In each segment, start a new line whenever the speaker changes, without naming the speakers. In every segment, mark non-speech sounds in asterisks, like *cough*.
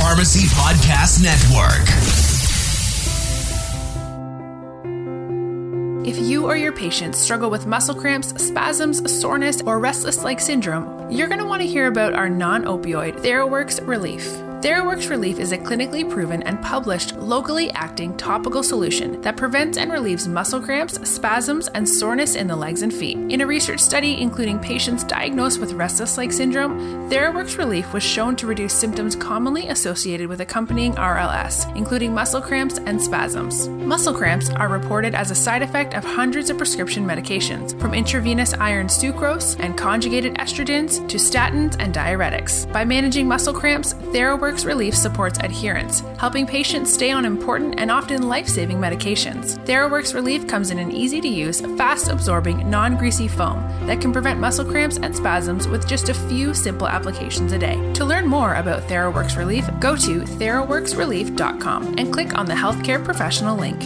Pharmacy Podcast Network.
If you or your patients struggle with muscle cramps, spasms, soreness, or restless leg syndrome, you're going to want to hear about our non opioid TheraWorks Relief. TheraWorks Relief is a clinically proven and published locally acting topical solution that prevents and relieves muscle cramps, spasms, and soreness in the legs and feet. In a research study including patients diagnosed with restless leg syndrome, TheraWorks Relief was shown to reduce symptoms commonly associated with accompanying RLS, including muscle cramps and spasms. Muscle cramps are reported as a side effect of hundreds of prescription medications, from intravenous iron sucrose and conjugated estrogens to statins and diuretics. By managing muscle cramps, TheraWorks TheraWorks Relief supports adherence, helping patients stay on important and often life saving medications. TheraWorks Relief comes in an easy to use, fast absorbing, non greasy foam that can prevent muscle cramps and spasms with just a few simple applications a day. To learn more about TheraWorks Relief, go to theraworksrelief.com and click on the healthcare professional link.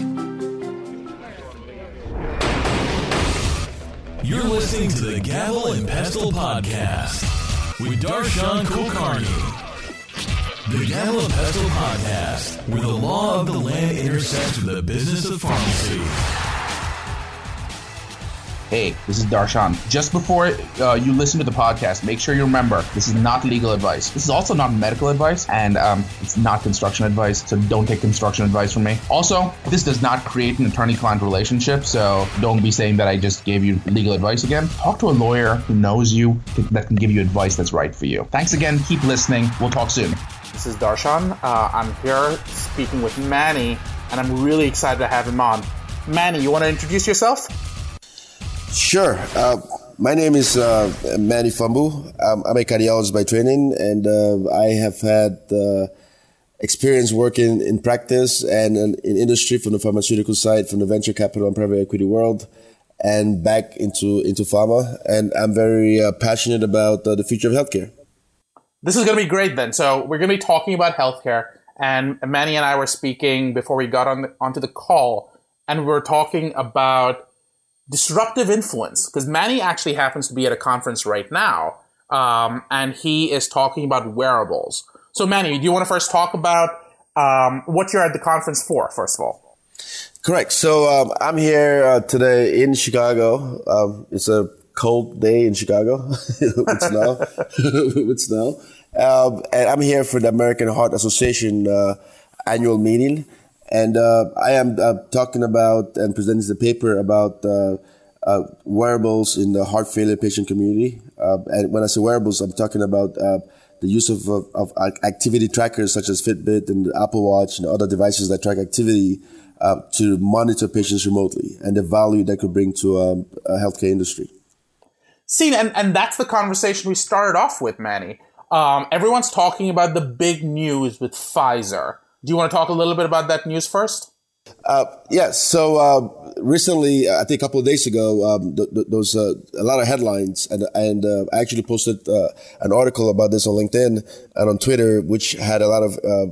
You're listening to the Gavel and Pestle podcast with Darshan Kulkarni. The Gavel Pestle Podcast, where the law of the land intersects with the business of pharmacy.
Hey, this is Darshan. Just before uh, you listen to the podcast, make sure you remember this is not legal advice. This is also not medical advice, and um, it's not construction advice. So don't take construction advice from me. Also, this does not create an attorney-client relationship. So don't be saying that I just gave you legal advice again. Talk to a lawyer who knows you that can give you advice that's right for you. Thanks again. Keep listening. We'll talk soon.
This is Darshan. Uh, I'm here speaking with Manny, and I'm really excited to have him on. Manny, you want to introduce yourself?
Sure. Uh, my name is uh, Manny Fombu. I'm, I'm, a cardiologist by training, and uh, I have had uh, experience working in practice and in, in, industry from the pharmaceutical side, from the venture capital and private equity world, and back into into pharma. And I'm very uh, passionate about uh, the future of healthcare.
This is going to be great then. So we're going to be talking about healthcare. And Manny and I were speaking before we got on the, onto the call, and we are talking about disruptive influence because Manny actually happens to be at a conference right now, um, and he is talking about wearables. So, Manny, do you want to first talk about um, what you're at the conference for? First of all,
correct. So um, I'm here uh, today in Chicago. Um, it's a cold day in Chicago *laughs* with snow. *laughs* snow. Um, and I'm here for the American Heart Association uh, annual meeting. And uh, I am uh, talking about and presenting the paper about uh, uh, wearables in the heart failure patient community. And when I say wearables, I'm talking about the use of, of, of, activity trackers such as Fitbit and Apple Watch and other devices that track activity to monitor patients remotely and the value that could bring to um, a healthcare industry.
See, and, and that's the conversation we started off with, Manny. Um, everyone's talking about the big news with Pfizer. Do you want to talk a little bit about that news first?
Uh, yes. So uh, recently, I think a couple of days ago, um, th- th- there was uh, a lot of headlines, and and uh, I actually posted uh, an article about this on LinkedIn and on Twitter, which had a lot of uh,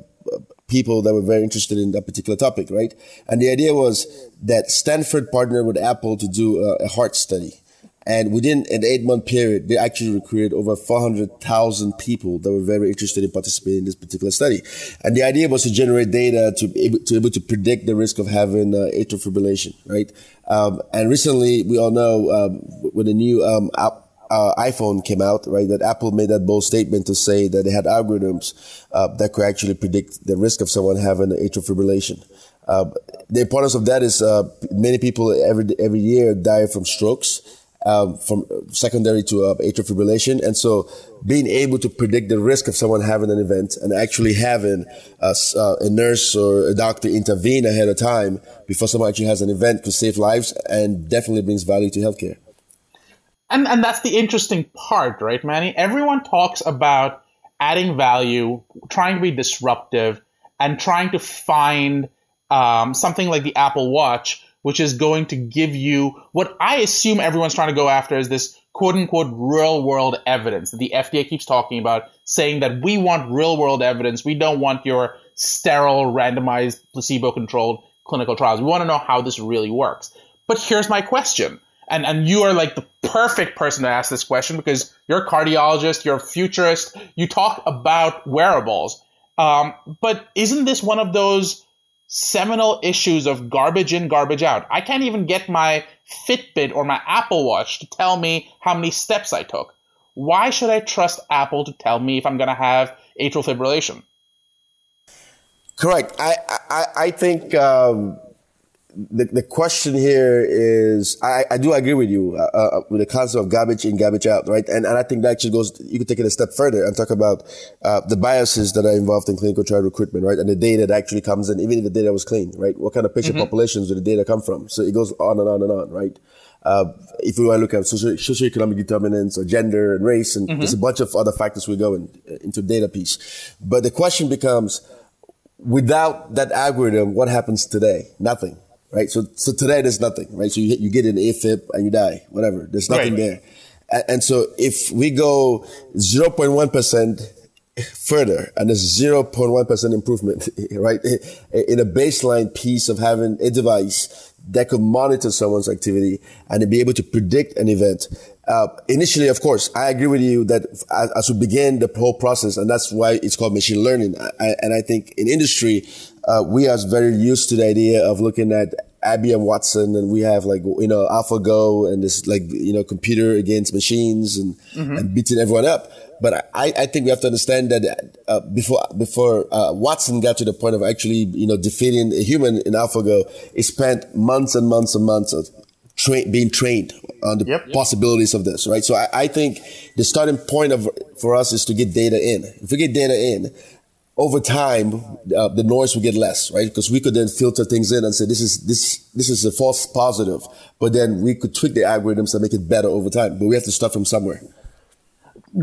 people that were very interested in that particular topic, right? And the idea was that Stanford partnered with Apple to do a heart study. And within an eight month period, they actually recruited over 400,000 people that were very interested in participating in this particular study. And the idea was to generate data to be able to, able to predict the risk of having uh, atrial fibrillation, right? Um, and recently, we all know um, when the new um, app, uh, iPhone came out, right, that Apple made that bold statement to say that they had algorithms uh, that could actually predict the risk of someone having atrial fibrillation. Uh, the importance of that is uh, many people every every year die from strokes um, from secondary to uh, atrial fibrillation. And so being able to predict the risk of someone having an event and actually having a, uh, a, nurse or a doctor intervene ahead of time before someone actually has an event could save lives and definitely brings value to healthcare.
And, and that's the interesting part, right, Manny? Everyone talks about adding value, trying to be disruptive, and trying to find um, something like the Apple Watch which is going to give you what I assume everyone's trying to go after is this quote unquote real world evidence that the FDA keeps talking about, saying that we want real world evidence. We don't want your sterile, randomized, placebo controlled clinical trials. We want to know how this really works. But here's my question. And, and you are like the perfect person to ask this question because you're a cardiologist, you're a futurist, you talk about wearables. Um, but isn't this one of those seminal issues of garbage in, garbage out? I can't even get my Fitbit or my Apple Watch to tell me how many steps I took. Why should I trust Apple to tell me if I'm going to have atrial fibrillation?
Correct. I I, I think um, the, the question here is I, I do agree with you uh, uh, with the concept of garbage in, garbage out, right? And, and I think that actually goes, you could take it a step further and talk about uh, the biases that are involved in clinical trial recruitment, right? And the data that actually comes in, even if the data was clean, right? What kind of patient mm-hmm. populations do the data come from? So it goes on and on and on, right? Uh, if we want to look at socio- socioeconomic determinants or gender and race, and mm-hmm. there's a bunch of other factors we go in, into data piece. But the question becomes, without that algorithm, what happens today? Nothing right? So, so today there's nothing, right? So you, you get an AFib and you die, whatever. There's nothing right. there. And, and, so if we go 0.1% further and there's 0.1% improvement, *laughs* right? In a baseline piece of having a device that could monitor someone's activity and be able to predict an event. Uh, initially, of course, I agree with you that as, as, we begin the whole process, and that's why it's called machine learning. I, and I think in industry, uh, we are very used to the idea of looking at IBM Watson and we have like, you know, AlphaGo and this like, you know, computer against machines and, mm-hmm. and beating everyone up. But I, I think we have to understand that uh, before before uh, Watson got to the point of actually you know defeating a human in AlphaGo, he spent months and months and months of tra- being trained on the yep, possibilities yep. of this, right? So I, I, think the starting point of for us is to get data in. If we get data in, over time, uh, the noise will get less, right? Because we could then filter things in and say, this is, this, this is a false positive. But then we could tweak the algorithms and make it better over time. But we have to start from somewhere.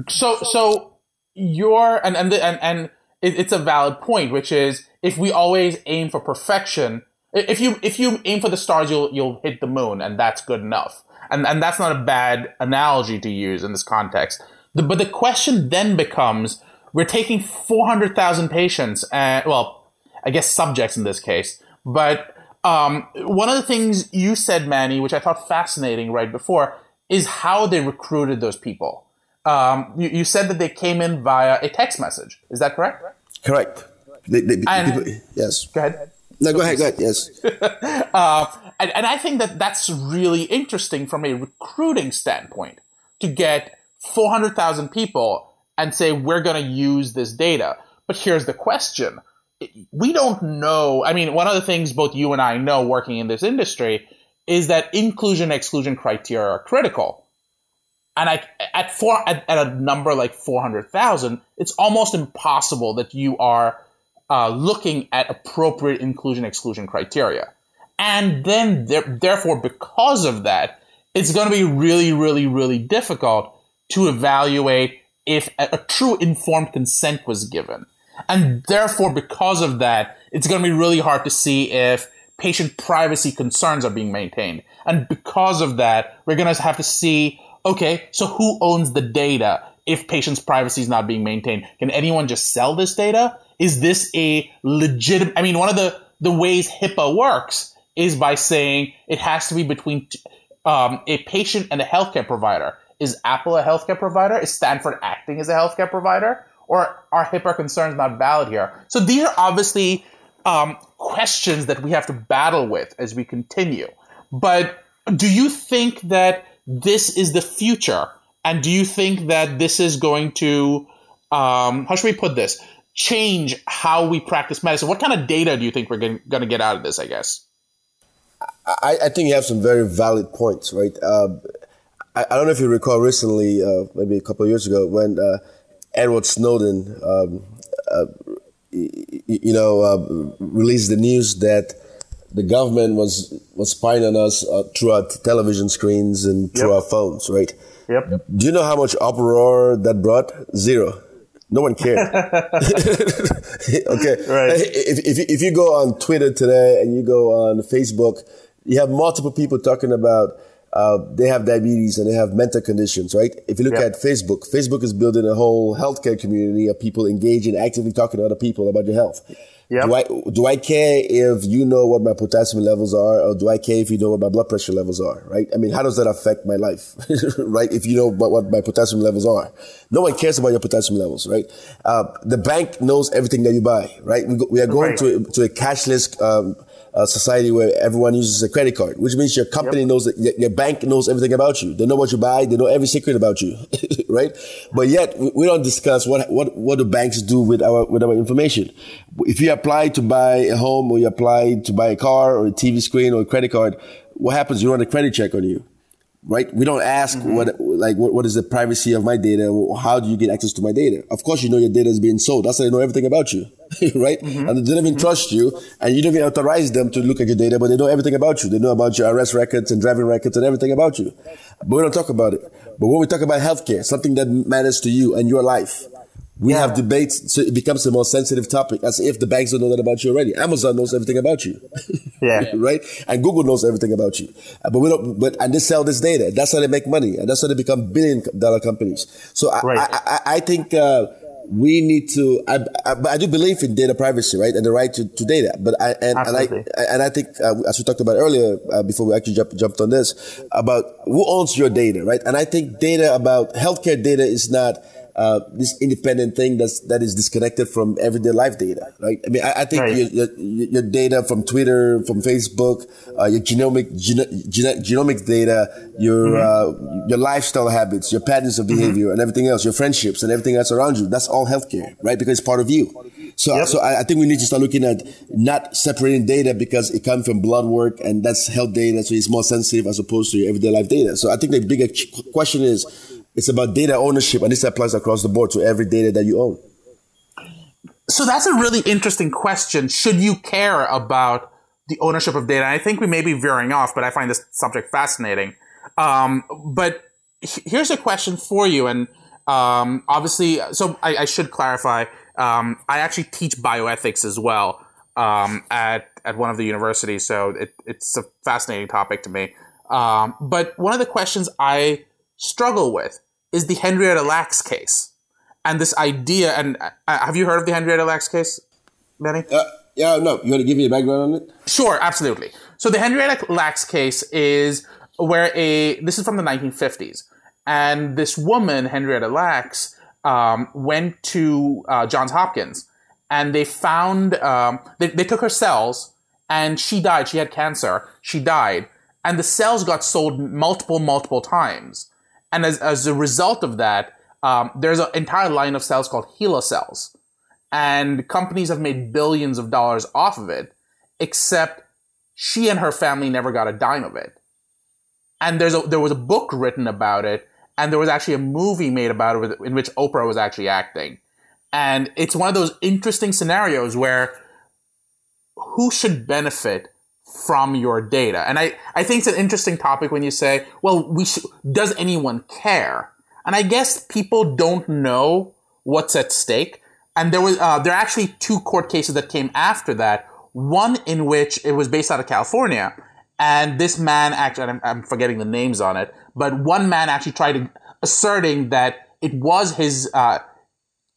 So, so your, and, and, and, and it's a valid point, which is if we always aim for perfection, if you, if you aim for the stars, you'll, you'll hit the moon and that's good enough. And, and that's not a bad analogy to use in this context. The, but the question then becomes, we're taking 400,000 patients, and well, I guess subjects in this case. But um, one of the things you said, Manny, which I thought fascinating right before, is how they recruited those people. Um, you, you, said that they came in via a text message. Is that correct?
Correct. They, they,
and,
people, yes.
Go ahead.
No, go ahead. Go ahead. Yes. *laughs*
uh, and, and I think that that's really interesting from a recruiting standpoint to get 400,000 people and say, we're going to use this data. But here's the question. We don't know. I mean, one of the things both you and I know working in this industry is that inclusion exclusion criteria are critical. And I, at four, at, at a number like 400,000, it's almost impossible that you are uh, looking at appropriate inclusion exclusion criteria. And then, there, therefore, because of that, it's going to be really, really, really difficult to evaluate if a, a true informed consent was given. And therefore, because of that, it's going to be really hard to see if patient privacy concerns are being maintained. And because of that, we're going to have to see, okay, so who owns the data if patient's privacy is not being maintained? Can anyone just sell this data? Is this a legitimate, I mean, one of the, the ways HIPAA works is by saying it has to be between um, a patient and a healthcare provider is Apple a healthcare provider? Is Stanford acting as a healthcare provider? Or are HIPAA concerns not valid here? So these are obviously um, questions that we have to battle with as we continue. But do you think that this is the future? And do you think that this is going to, um, how should we put this, change how we practice medicine? What kind of data do you think we're going to get out of this, I guess?
I, I, think you have some very valid points, right? Uh, I, I, don't know if you recall recently, uh, maybe a couple of years ago, when uh, Edward Snowden, um, uh, you know, uh, released the news that the government was was spying on us uh, through our television screens and through yep. our phones, right?
Yep.
Do you know how much uproar that brought? Zero. No one cared. *laughs* *laughs* okay.
Right.
If, if, if you go on Twitter today and you go on Facebook, you have multiple people talking about uh, they have diabetes and they have mental conditions, right? If you look at Facebook, Facebook is building a whole healthcare community of people engaging, actively talking to other people about your health. Yep. Do I do I care if you know what my potassium levels are, or do I care if you know what my blood pressure levels are? Right? I mean, how does that affect my life? *laughs* right? If you know what, what, my potassium levels are, no one cares about your potassium levels, right? Uh, the bank knows everything that you buy, right? We, go, we are going right. to to a cashless um, a society where everyone uses a credit card, which means your company yep. knows that your bank knows everything about you. They know what you buy. They know every secret about you, *laughs* right? But yet we don't discuss what, what, what do banks do with our, with our information. If you apply to buy a home or you apply to buy a car or a TV screen or a credit card, what happens? You run a credit check on you right? We don't ask mm-hmm. what, like, what, what is the privacy of my data? How do you get access to my data? Of course, you know your data is being sold. That's how they know everything about you, *laughs* right? Mm-hmm. And they don't even mm-hmm. trust you and you don't even authorize them to look at your data, but they know everything about you. They know about your arrest records and driving records and everything about you. But we don't talk about it. But when we talk about healthcare, something that matters to you and your life, we yeah. have debates, so it becomes a more sensitive topic, as if the banks don't know that about you already. Amazon knows everything about you, *laughs*
yeah, *laughs*
right? And Google knows everything about you, uh, but we don't. But and they sell this data. That's how they make money, and that's how they become billion dollar companies. So I, right. I, I, I, think uh, we need to. I, I, do believe in data privacy, right, and the right to, to data. But I and, and I and I think uh, as we talked about earlier, uh, before we actually jump, jumped on this, about who owns your data, right? And I think data about healthcare data is not uh, this independent thing that's that is disconnected from everyday life data, right? I mean, I, I think right. your, your, your, data from Twitter, from Facebook, uh, your genomic geno, genomic data, your mm-hmm. uh, your lifestyle habits, your patterns of mm-hmm. behavior, mm-hmm. and everything else, your friendships and everything else around you. That's all healthcare, right? Because it's part of you. So, yep. so I, I, think we need to start looking at not separating data because it comes from blood work and that's health data, so it's more sensitive as opposed to your everyday life data. So I think the bigger question is it's about data ownership, and this applies across the board to every data that you own.
So that's a really interesting question. Should you care about the ownership of data? I think we may be veering off, but I find this subject fascinating. Um, but here's a question for you, and um, obviously, so I, I should clarify. Um, I actually teach bioethics as well um, at at one of the universities, so it, it's a fascinating topic to me. Um, but one of the questions I struggle with is the Henrietta Lacks case. And this idea, and uh, have you heard of the Henrietta Lacks case, Benny?
Uh, yeah, no. You want to give me a background on it?
Sure, absolutely. So the Henrietta Lacks case is where a, this is from the 1950s. And this woman, Henrietta Lacks, um, went to uh, Johns Hopkins and they found, um, they, they took her cells and she died. She had cancer. She died. And the cells got sold multiple, multiple times. And as, as a result of that, um, there's an entire line of cells called HeLa cells. And companies have made billions of dollars off of it, except she and her family never got a dime of it. And there's a, there was a book written about it, and there was actually a movie made about it in which Oprah was actually acting. And it's one of those interesting scenarios where who should benefit from your data. And I, I think it's an interesting topic when you say, well, we sh- does anyone care? And I guess people don't know what's at stake. And there was, uh, there are actually two court cases that came after that. One in which it was based out of California. And this man actually, I'm, I'm forgetting the names on it, but one man actually tried to, asserting that it was his, uh,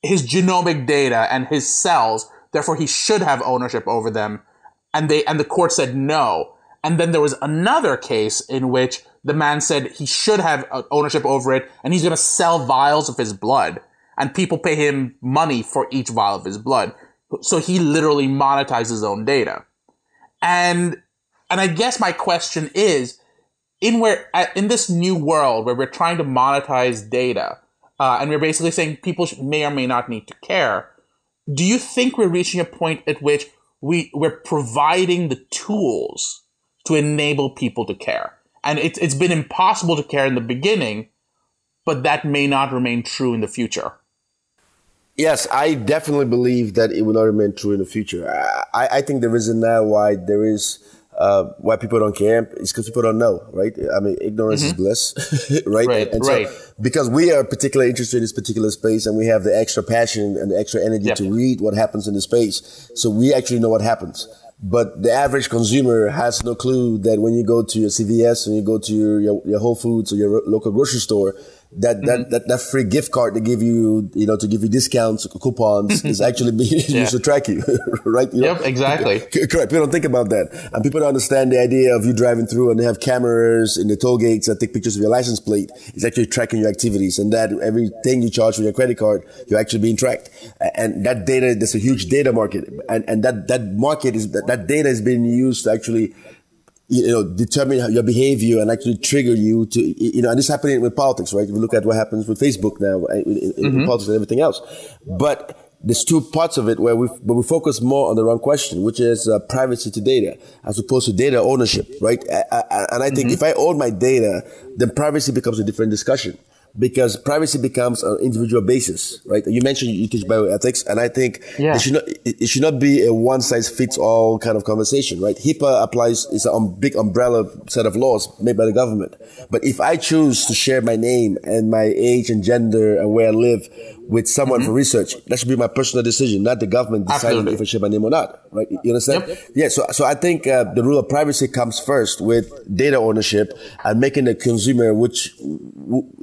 his genomic data and his cells. Therefore, he should have ownership over them and they and the court said no. And then there was another case in which the man said he should have uh, ownership over it, and he's going to sell vials of his blood, and people pay him money for each vial of his blood. So he literally monetizes his own data. And and I guess my question is, in where in this new world where we're trying to monetize data, uh, and we're basically saying people may or may not need to care, do you think we're reaching a point at which we we're providing the tools to enable people to care. And it's it's been impossible to care in the beginning, but that may not remain true in the future.
Yes, I definitely believe that it will not remain true in the future. I, I think the reason now why there is uh, why people don't care is because people don't know, right? I mean, ignorance mm-hmm. is bliss, *laughs* right?
Right,
and,
and right.
So, because we are particularly interested in this particular space and we have the extra passion and the extra energy yep. to read what happens in the space. So we actually know what happens. But the average consumer has no clue that when you go to your CVS and you go to your, your, your Whole Foods or your local grocery store, that mm-hmm. that, that that free gift card to give you you know to give you discounts coupons is *laughs* actually being yeah. used to track you *laughs* right
you yep know? exactly *laughs*
correct people don't think about that and people don't understand the idea of you driving through and they have cameras in the toll gates that take pictures of your license plate is actually tracking your activities and that everything you charge for your credit card you're actually being tracked and that data there's a huge data market and and that that market is that, that data is being used to actually you know, determine your behavior and actually trigger you to, you know, and this happening with politics, right? If you look at what happens with Facebook now, in, in, mm-hmm. in politics and everything else. But there's two parts of it where we, but we focus more on the wrong question, which is uh, privacy to data, as opposed to data ownership, right? I, I, and I think mm-hmm. if I own my data, then privacy becomes a different discussion because privacy becomes an individual basis, right? You mentioned you teach bioethics, and I think yeah. it should not it should not be a one size fits all kind of conversation, right? HIPAA applies is a big umbrella set of laws made by the government. But if I choose to share my name and my age and gender and where I live with someone mm-hmm. for research, that should be my personal decision, not the government deciding Absolutely. if I share my name or not, right? You understand? Yep. Yeah. So so I think uh, the rule of privacy comes first with data ownership and making the consumer, which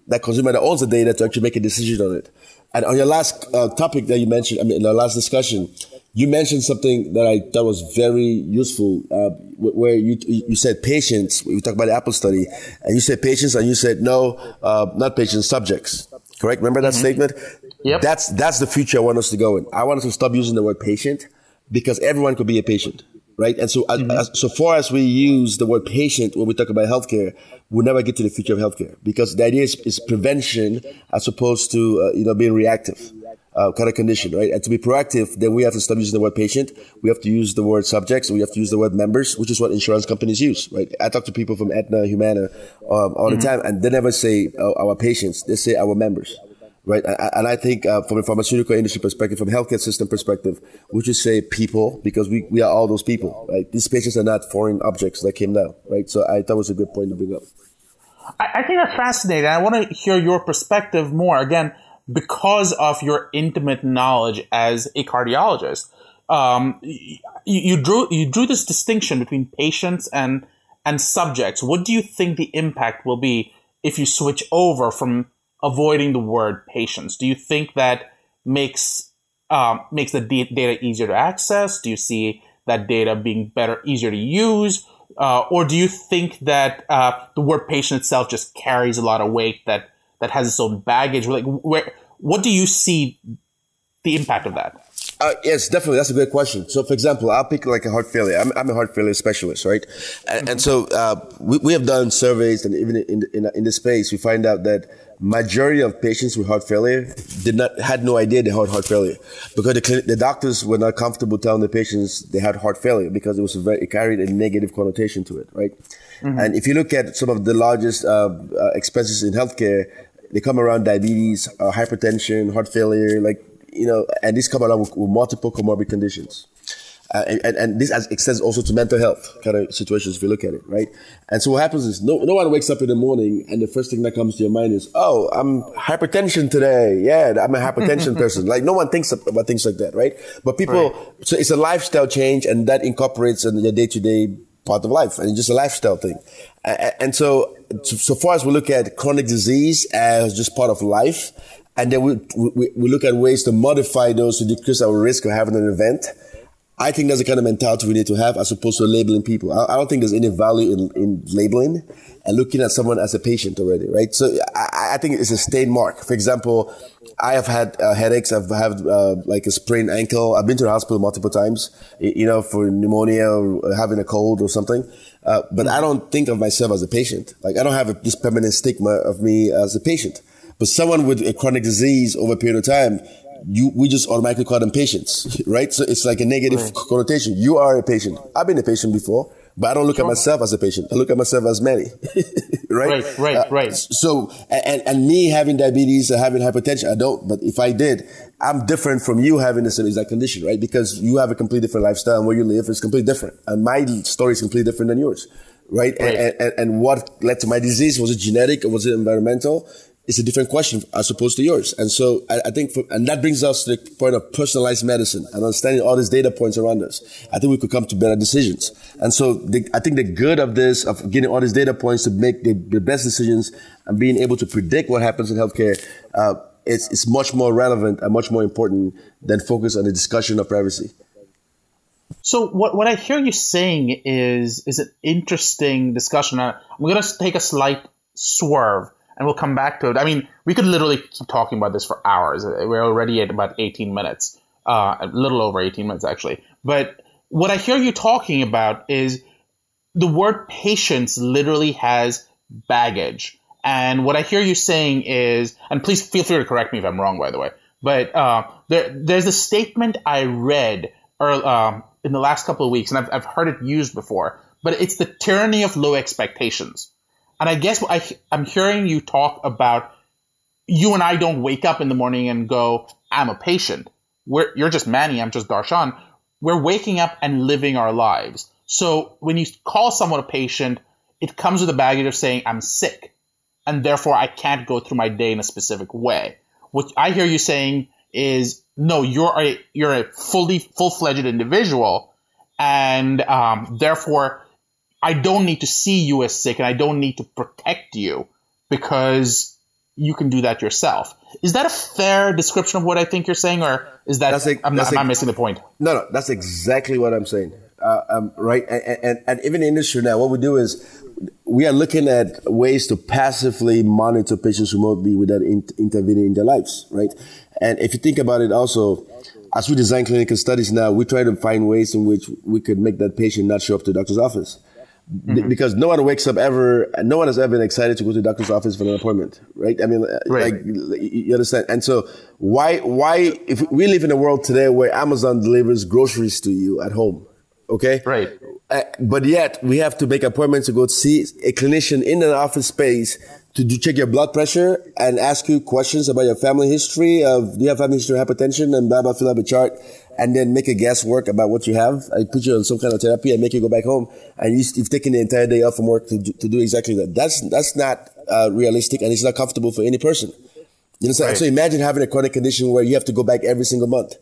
that consumer that owns the data to actually make a decision on it. And on your last uh, topic that you mentioned, I mean, in our last discussion, you mentioned something that I thought was very useful, uh, where you you said patients. We talked about the Apple study, and you said patients, and you said no, uh, not patients, subjects. Correct? Remember that mm-hmm. statement?
Yep.
That's that's the future I want us to go in. I want us to stop using the word patient because everyone could be a patient right? And so, mm-hmm. as, so far as we use the word patient when we talk about healthcare, we'll never get to the future of healthcare because the idea is, is prevention as opposed to uh, you know being reactive. Uh, kind of condition, right? And to be proactive, then we have to stop using the word patient. We have to use the word subjects. We have to use the word members, which is what insurance companies use, right? I talk to people from Aetna, Humana, um, all mm-hmm. the time, and they never say uh, our patients. They say our members right? And I think uh, from a pharmaceutical industry perspective, from a healthcare system perspective, we should say people because we, we are all those people, right? These patients are not foreign objects that came down, right? So I thought was a good point to bring up.
I, I think that's fascinating. I want to hear your perspective more again because of your intimate knowledge as a cardiologist. Um, you, you drew you drew this distinction between patients and and subjects. What do you think the impact will be if you switch over from avoiding the word patients? Do you think that makes um, makes the d- data easier to access? Do you see that data being better, easier to use? Uh, or do you think that uh, the word patient itself just carries a lot of weight that that has its own baggage? Like, where what do you see the impact of that?
Uh, yes, definitely. That's a good question. So, for example, I'll pick like a heart failure. I'm, I'm a heart failure specialist, right? And, and so uh, we, we have done surveys, and even in, in, in the space, we find out that majority of patients with heart failure did not had no idea they had heart failure because the, the doctors were not comfortable telling the patients they had heart failure because it was very, it carried a negative connotation to it, right? Mm-hmm. And if you look at some of the largest uh, uh, expenses in healthcare, they come around diabetes, uh, hypertension, heart failure, like you know, and these come along with, with multiple comorbid conditions. Uh, and, and this extends also to mental health kind of situations if you look at it, right? And so what happens is no, no one wakes up in the morning and the first thing that comes to your mind is, oh, I'm hypertension today. Yeah, I'm a hypertension *laughs* person. Like no one thinks about things like that, right? But people, right. so it's a lifestyle change and that incorporates in your day to day part of life and it's just a lifestyle thing. And so, so far as we look at chronic disease as just part of life, and then we, we, we look at ways to modify those to decrease our risk of having an event. I think that's the kind of mentality we need to have as opposed to labeling people. I, I don't think there's any value in, in labeling and looking at someone as a patient already, right? So I, I think it's a stain mark. For example, I have had uh, headaches. I've had uh, like a sprained ankle. I've been to the hospital multiple times, you know, for pneumonia or having a cold or something. Uh, but I don't think of myself as a patient. Like I don't have a, this permanent stigma of me as a patient. But someone with a chronic disease over a period of time, you we just automatically call them patients, *laughs* right? So it's like a negative right. connotation. You are a patient. I've been a patient before, but I don't look sure. at myself as a patient. I look at myself as Manny, *laughs*
right? Right, right, uh, right.
So and and me having diabetes or having hypertension, I don't. But if I did, I'm different from you having the same exact condition, right? Because you have a completely different lifestyle and where you live is completely different, and my story is completely different than yours. Right? right. And, and, and what led to my disease was it genetic or was it environmental? It's a different question as opposed to yours. And so I, I think, for, and that brings us to the point of personalized medicine and understanding all these data points around us. I think we could come to better decisions. And so the, I think the good of this, of getting all these data points to make the, the best decisions and being able to predict what happens in healthcare, uh, it's, it's much more relevant and much more important than focus on the discussion of privacy.
So what, what I hear you saying is is an interesting discussion. I'm going to take a slight swerve and we'll come back to it. I mean, we could literally keep talking about this for hours. We're already at about 18 minutes, uh, a little over 18 minutes actually. But what I hear you talking about is the word patients literally has baggage. And what I hear you saying is, and please feel free to correct me if I'm wrong, by the way, but uh, there, there's a statement I read uh, in the last couple of weeks, and I've, I've heard it used before, but it's the tyranny of low expectations. And I guess I, I'm hearing you talk about you and I don't wake up in the morning and go, I'm a patient. We're, you're just Manny, I'm just Darshan. We're waking up and living our lives. So when you call someone a patient, it comes with a baggage of saying, I'm sick, and therefore I can't go through my day in a specific way. What I hear you saying is, no, you're a, you're a fully, full-fledged individual, and um, therefore I don't need to see you as sick and I don't need to protect you because you can do that yourself. Is that a fair description of what I think you're saying, or is that a, I'm, not, am I missing the point?
No, no, that's exactly what I'm saying. Uh, um, right, and, and, and even in industry now, what we do is we are looking at ways to passively monitor patients remotely without in- intervening in their lives, right? And if you think about it, also as we design clinical studies now, we try to find ways in which we could make that patient not show up to the doctor's office. Mm-hmm. because no one wakes up ever, no one has ever been excited to go to the doctor's office for an appointment, right? I mean, right. like, you understand? And so why, why, if we live in a world today where Amazon delivers groceries to you at home, okay?
Right.
Uh, but yet we have to make appointments to go see a clinician in an office space to do, check your blood pressure and ask you questions about your family history of, do you have family history of hypertension and blah, blah, fill up a chart and then make a guesswork about what you have. I put you on some kind of therapy and make you go back home, and you, have taken the entire day off from work to do, to do exactly that. That's that's not uh, realistic, and it's not comfortable for any person. You know, right. so imagine having a chronic condition where you have to go back every single month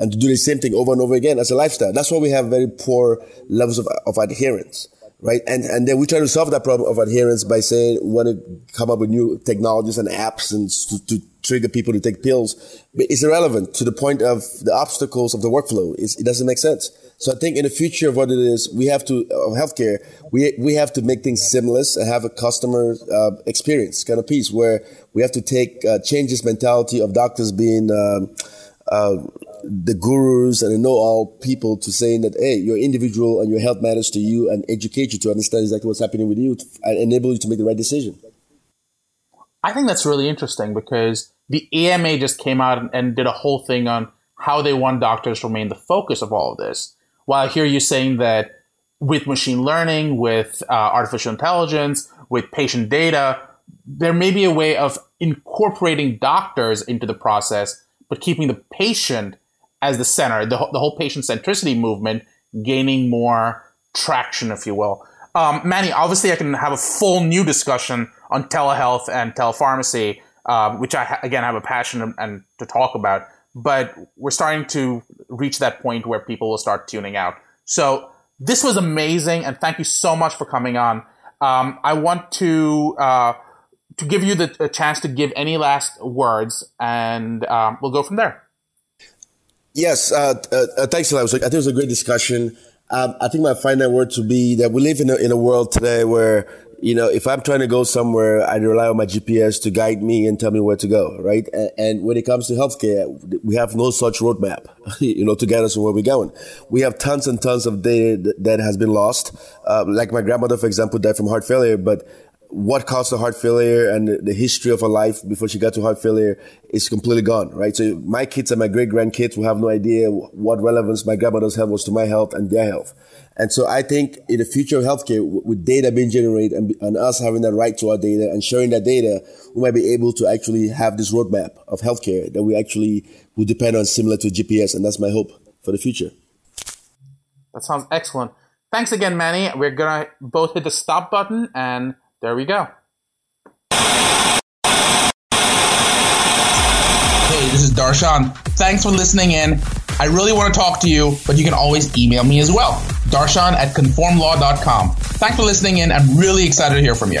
and to do the same thing over and over again as a lifestyle. That's why we have very poor levels of, of adherence right? And and then we try to solve that problem of adherence by saying we want to come up with new technologies and apps and to, to trigger people to take pills. But it's irrelevant to the point of the obstacles of the workflow. It's, it doesn't make sense. So I think in the future of what it is, we have to of healthcare, we we have to make things seamless and have a customer uh, experience kind of piece where we have to take uh, this mentality of doctors being. Um, uh, the gurus and the know-all people to saying that hey, you're individual and your health matters to you, and educate you to understand exactly what's happening with you, and enable you to make the right decision.
I think that's really interesting because the AMA just came out and did a whole thing on how they want doctors to remain the focus of all of this. While I hear you saying that with machine learning, with uh, artificial intelligence, with patient data, there may be a way of incorporating doctors into the process, but keeping the patient as the center, the, the whole patient centricity movement gaining more traction, if you will. Um, Manny, obviously, I can have a full new discussion on telehealth and telepharmacy, um, which I, again, have a passion and, and to talk about. But we're starting to reach that point where people will start tuning out. So this was amazing, and thank you so much for coming on. Um, I want to uh, to give you the chance to give any last words, and um, we'll go from there.
Yes, uh, uh, uh thanks a lot. I think it was a great discussion. Um, I think my final word to be that we live in a, in a world today where, you know, if I'm trying to go somewhere, I rely on my GPS to guide me and tell me where to go, right? And, and when it comes to healthcare, we have no such roadmap, *laughs* you know, to get us where we're going. We have tons and tons of data that has been lost. Uh, like my grandmother, for example, died from heart failure, but what caused the heart failure and the history of her life before she got to heart failure is completely gone, right? So my kids and my great grandkids will have no idea what relevance my grandmother's health was to my health and their health. And so I think in the future of healthcare, with data being generated and, and us having that right to our data and sharing that data, we might be able to actually have this roadmap of healthcare that we actually will depend on similar to GPS. And that's my hope for the future.
That sounds excellent. Thanks again, Manny. We're going to both hit the stop button and there we go. Hey, this is Darshan. Thanks for listening in. I really want to talk to you, but you can always email me as well. Darshan at conformlaw.com. Thanks for listening in. I'm really excited to hear from you.